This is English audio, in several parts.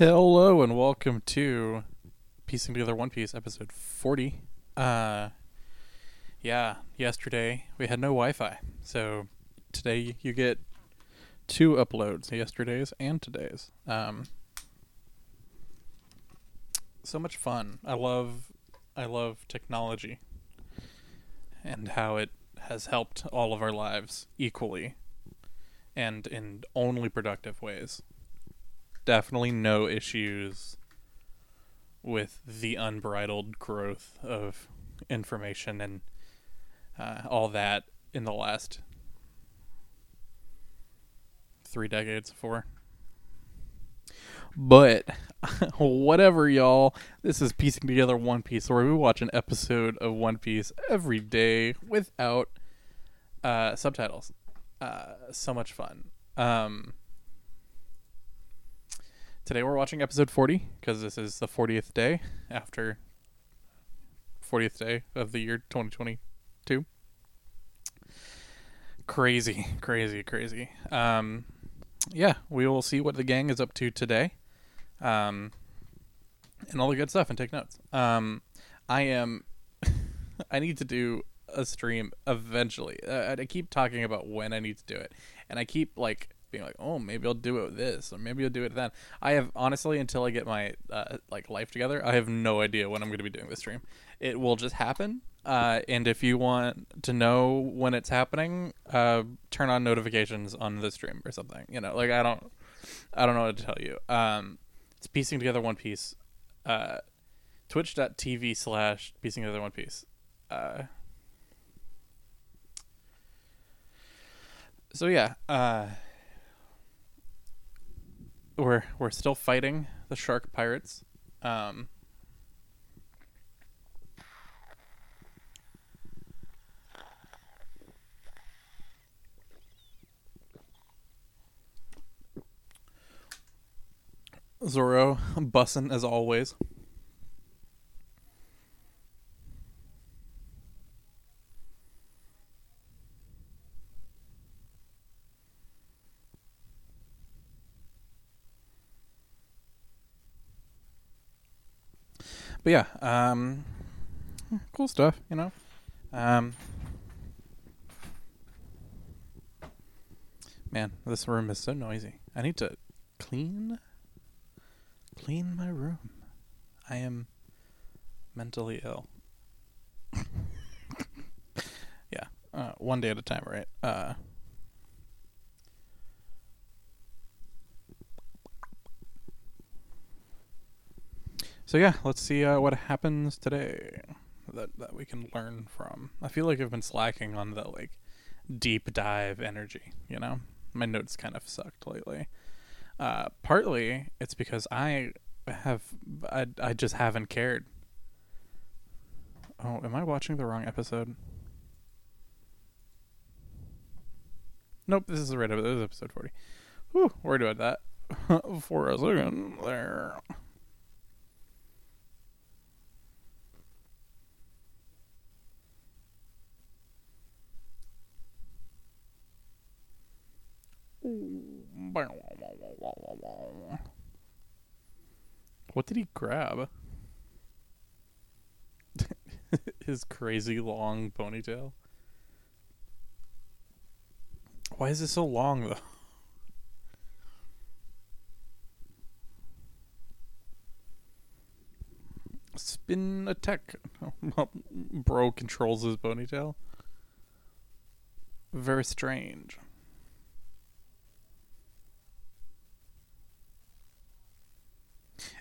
Hello and welcome to Piecing Together One Piece episode 40. Uh yeah, yesterday we had no Wi-Fi. So today you get two uploads, yesterday's and today's. Um so much fun. I love I love technology and how it has helped all of our lives equally and in only productive ways definitely no issues with the unbridled growth of information and uh, all that in the last three decades, four. But whatever, y'all. This is piecing together One Piece, where we watch an episode of One Piece every day without uh, subtitles. Uh, so much fun. Um, Today we're watching episode 40 because this is the 40th day after 40th day of the year 2022. Crazy, crazy, crazy. Um, yeah, we will see what the gang is up to today. Um, and all the good stuff and take notes. Um, I am I need to do a stream eventually. Uh, I keep talking about when I need to do it. And I keep like being like, oh, maybe I'll do it with this, or maybe I'll do it then. I have honestly, until I get my uh, like life together, I have no idea when I'm going to be doing this stream. It will just happen. Uh, and if you want to know when it's happening, uh, turn on notifications on the stream or something. You know, like I don't, I don't know what to tell you. Um, it's piecing together One Piece. Uh, Twitch.tv slash piecing together One Piece. Uh, so yeah, uh, we're we're still fighting the shark pirates. Um, Zoro bussin' as always. But yeah, um, cool stuff, you know. Um, man, this room is so noisy. I need to clean, clean my room. I am mentally ill. yeah, uh, one day at a time, right? Uh, So yeah, let's see uh, what happens today that that we can learn from. I feel like I've been slacking on the like deep dive energy. You know, my notes kind of sucked lately. Uh, partly it's because I have I I just haven't cared. Oh, am I watching the wrong episode? Nope, this is the right episode. This is episode forty. Whew, worried about that for a second there. What did he grab? His crazy long ponytail. Why is it so long though? Spin attack. Bro controls his ponytail. Very strange.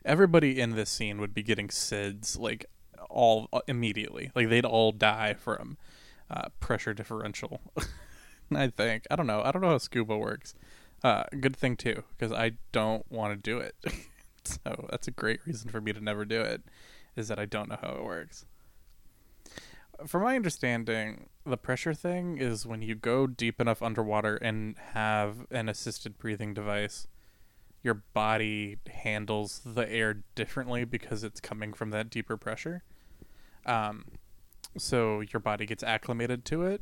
Everybody in this scene would be getting SIDS like all uh, immediately. Like they'd all die from uh, pressure differential. I think I don't know. I don't know how scuba works. Uh, good thing too, because I don't want to do it. so that's a great reason for me to never do it. Is that I don't know how it works. From my understanding, the pressure thing is when you go deep enough underwater and have an assisted breathing device your body handles the air differently because it's coming from that deeper pressure. Um, so your body gets acclimated to it.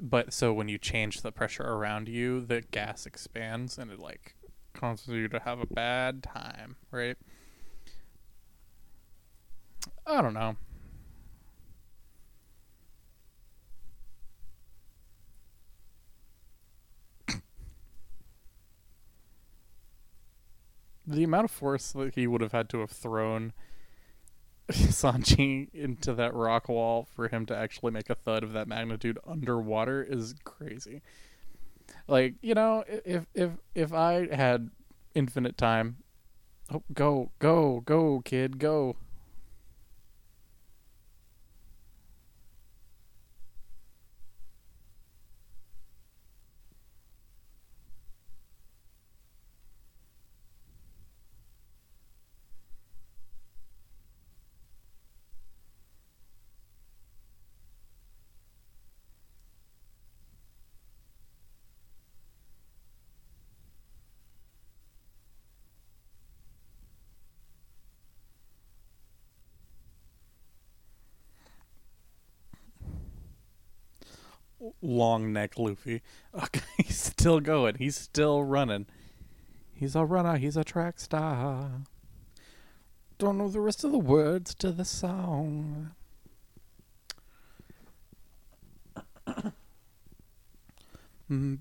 But so when you change the pressure around you, the gas expands and it like causes you to have a bad time, right? I don't know. The amount of force that he would have had to have thrown Sanji into that rock wall for him to actually make a thud of that magnitude underwater is crazy. Like, you know, if if if I had infinite time, oh, go, go, go, kid, go. Long neck Luffy. Okay, he's still going. He's still running. He's a runner. He's a track star. Don't know the rest of the words to the song. Mm,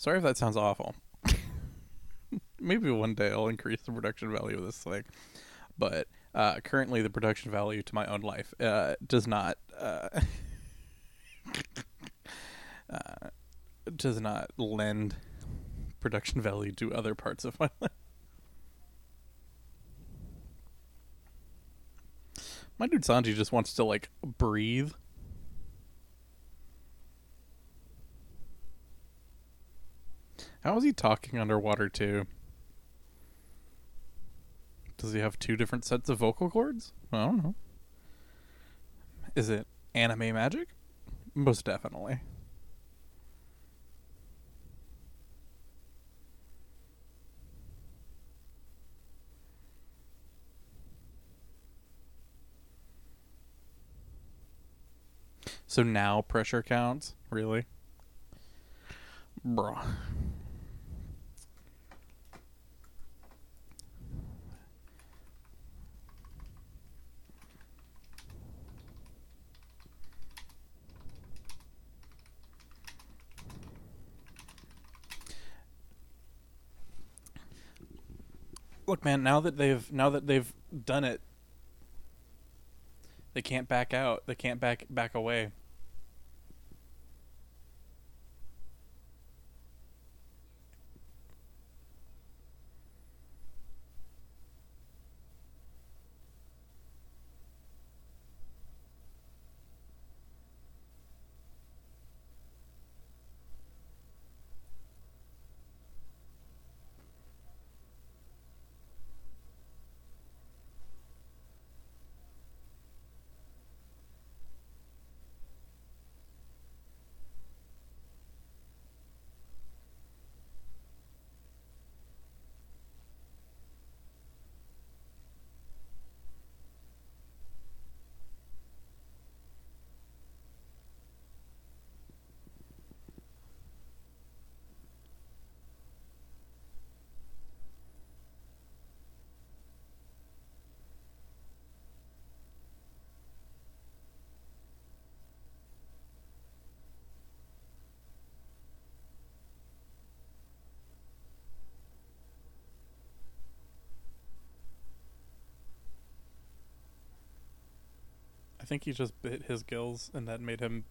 Sorry if that sounds awful. Maybe one day I'll increase the production value of this thing, but uh, currently the production value to my own life uh, does not uh, uh does not lend production value to other parts of my life. My dude Sanji just wants to like breathe How is he talking underwater too? Does he have two different sets of vocal cords? I don't know. Is it anime magic? Most definitely. So now pressure counts? Really? Bruh. Look, man. Now that they've now that they've done it, they can't back out. They can't back back away. Think he just bit his gills, and that made him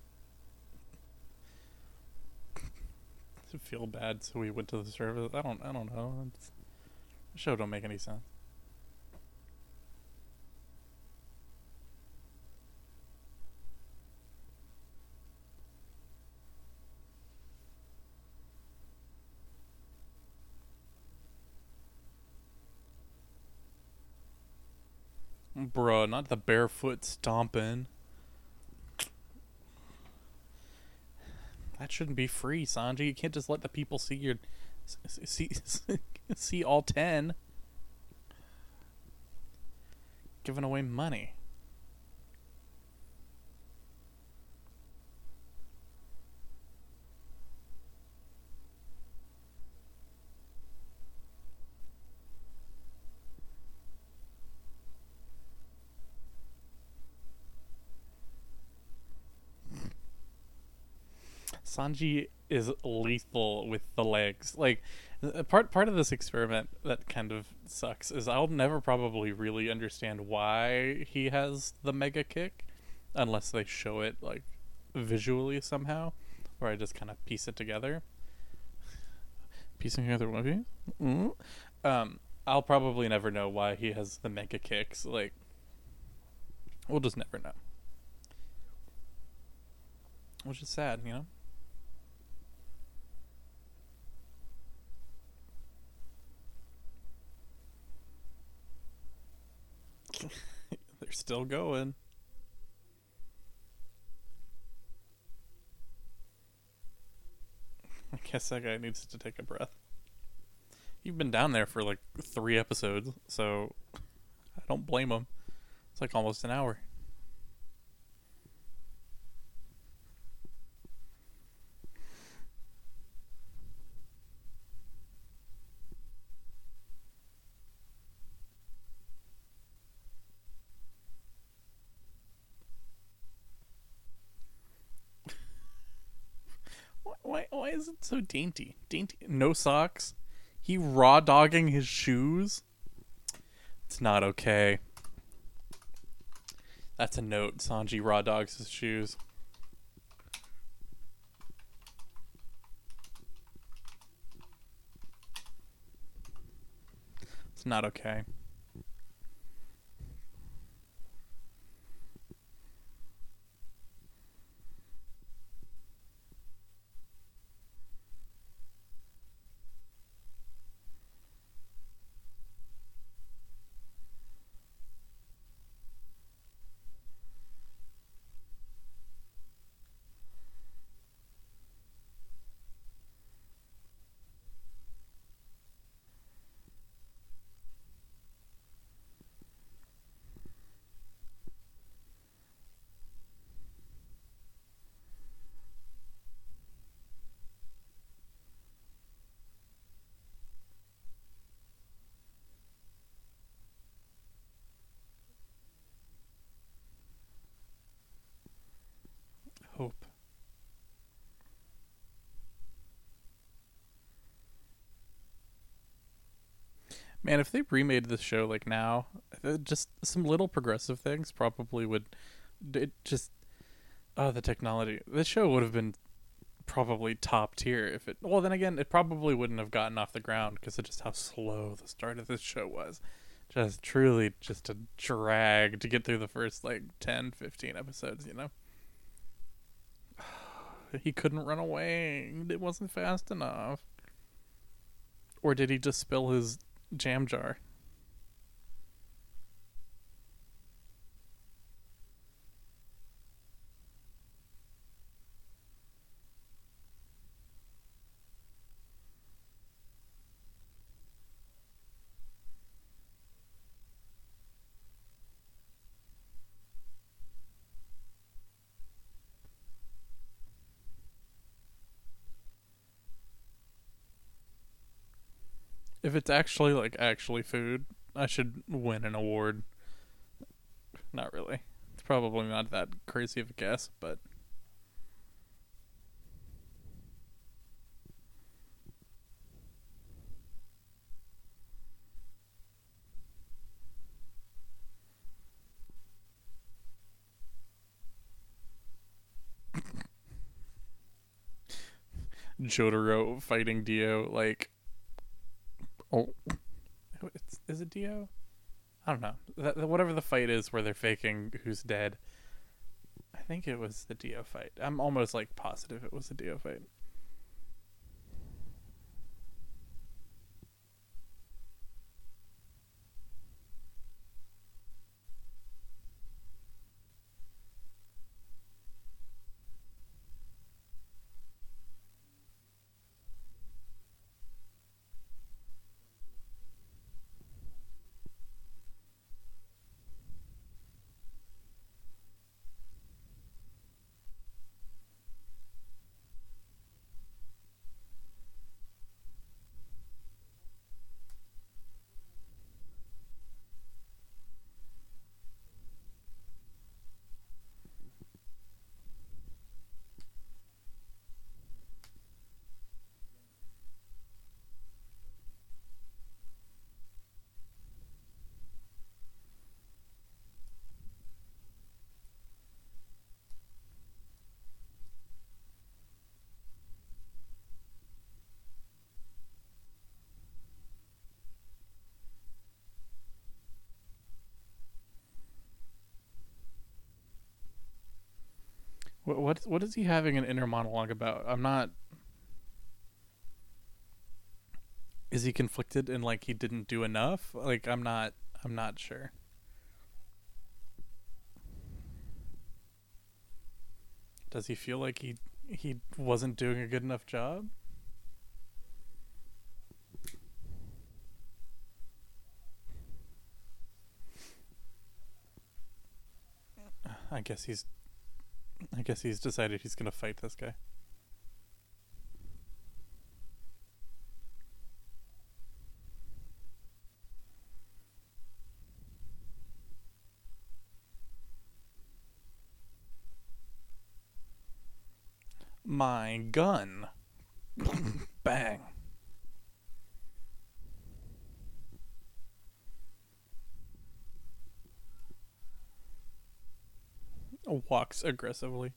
feel bad. So he went to the service. I don't. I don't know. It's, the show don't make any sense. Bruh, not the barefoot stomping. That shouldn't be free, Sanji. You can't just let the people see your see see all 10 giving away money. Sanji is lethal with the legs. Like part part of this experiment that kind of sucks is I'll never probably really understand why he has the mega kick unless they show it like visually somehow or I just kind of piece it together. Piecing together what mm-hmm. Um I'll probably never know why he has the mega kicks like we'll just never know. Which is sad, you know? They're still going. I guess that guy needs to take a breath. You've been down there for like three episodes, so I don't blame him. It's like almost an hour. Why? Why is it so dainty? Dainty. No socks. He raw dogging his shoes. It's not okay. That's a note. Sanji raw dogs his shoes. It's not okay. hope. Man, if they remade this show like now, uh, just some little progressive things probably would it just oh the technology. This show would have been probably top tier if it well then again it probably wouldn't have gotten off the ground because of just how slow the start of this show was just truly just a drag to get through the first like 10 15 episodes you know he couldn't run away. It wasn't fast enough. Or did he just spill his jam jar? If it's actually like actually food, I should win an award. Not really. It's probably not that crazy of a guess, but Jotaro fighting Dio like Oh, it's, is it Dio? I don't know. That, whatever the fight is where they're faking who's dead. I think it was the Dio fight. I'm almost like positive it was the Dio fight. What what is he having an inner monologue about? I'm not. Is he conflicted and like he didn't do enough? Like I'm not. I'm not sure. Does he feel like he he wasn't doing a good enough job? I guess he's I guess he's decided he's gonna fight this guy. My gun. Bang. Walks aggressively.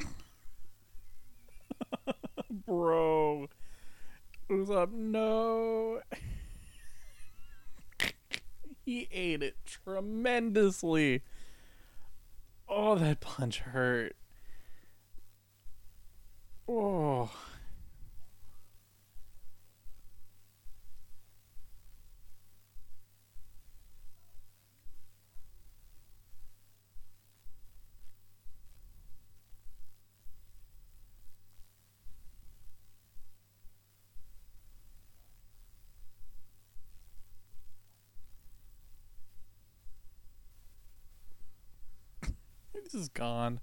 Bro. Who's up? No. he ate it tremendously. Oh, that punch hurt. Oh. This is gone.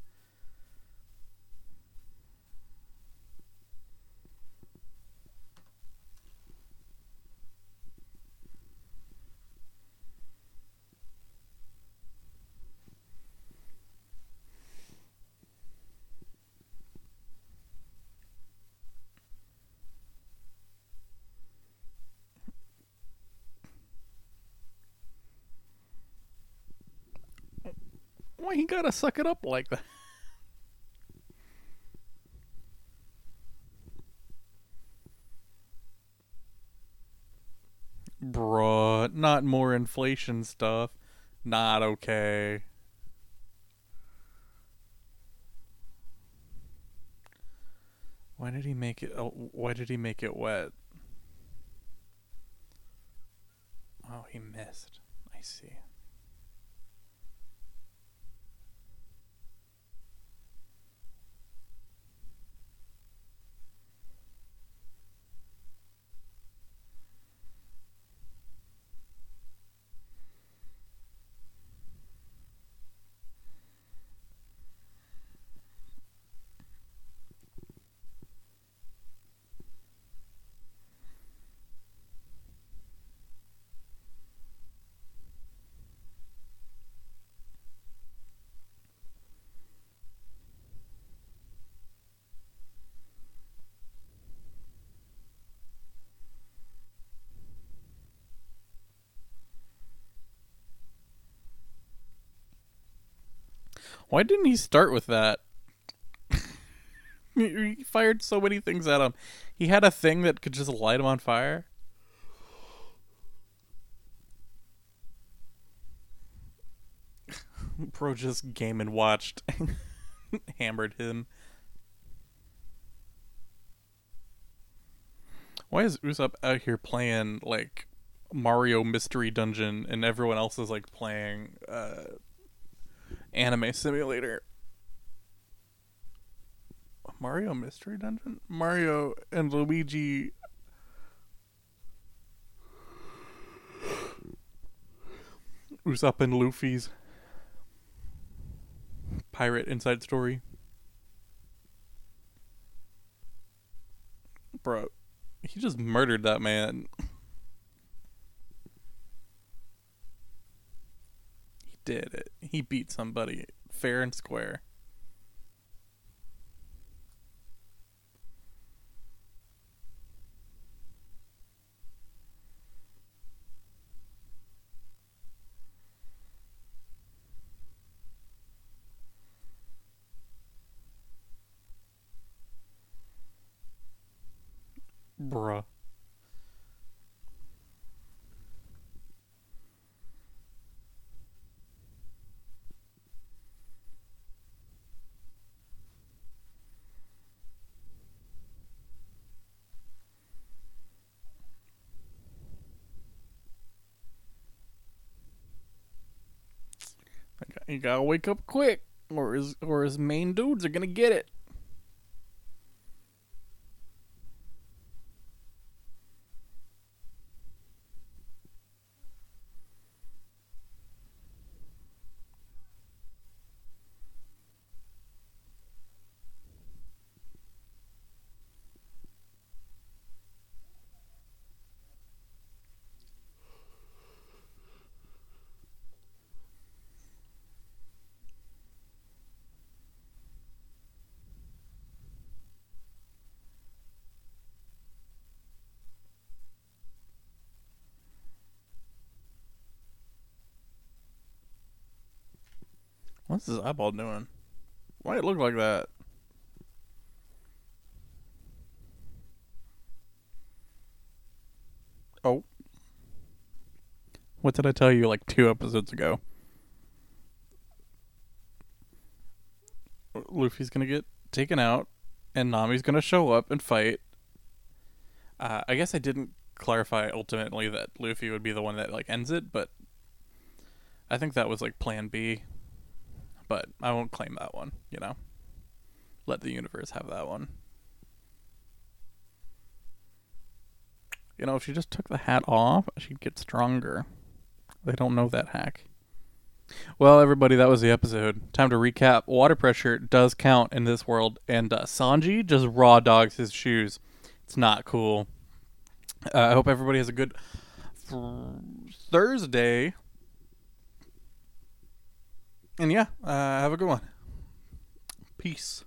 He gotta suck it up like that? Bruh, not more inflation stuff. Not okay. Why did he make it? Oh, why did he make it wet? Oh, he missed. I see. Why didn't he start with that? he fired so many things at him. He had a thing that could just light him on fire. Bro just game and watched. Hammered him. Why is Usopp out here playing like Mario Mystery Dungeon and everyone else is like playing uh Anime Simulator. Mario Mystery Dungeon? Mario and Luigi. Usopp and Luffy's pirate inside story. Bro, he just murdered that man. He did it. He beat somebody fair and square. Bruh. You gotta wake up quick, or his or his main dudes are gonna get it. What's his eyeball doing? Why it look like that? Oh. What did I tell you like two episodes ago? Luffy's gonna get taken out, and Nami's gonna show up and fight. Uh, I guess I didn't clarify ultimately that Luffy would be the one that like ends it, but I think that was like Plan B but I won't claim that one, you know. Let the universe have that one. You know, if she just took the hat off, she'd get stronger. They don't know that hack. Well, everybody, that was the episode. Time to recap. Water pressure does count in this world, and uh, Sanji just raw dogs his shoes. It's not cool. Uh, I hope everybody has a good Thursday. And yeah, uh, have a good one. Peace.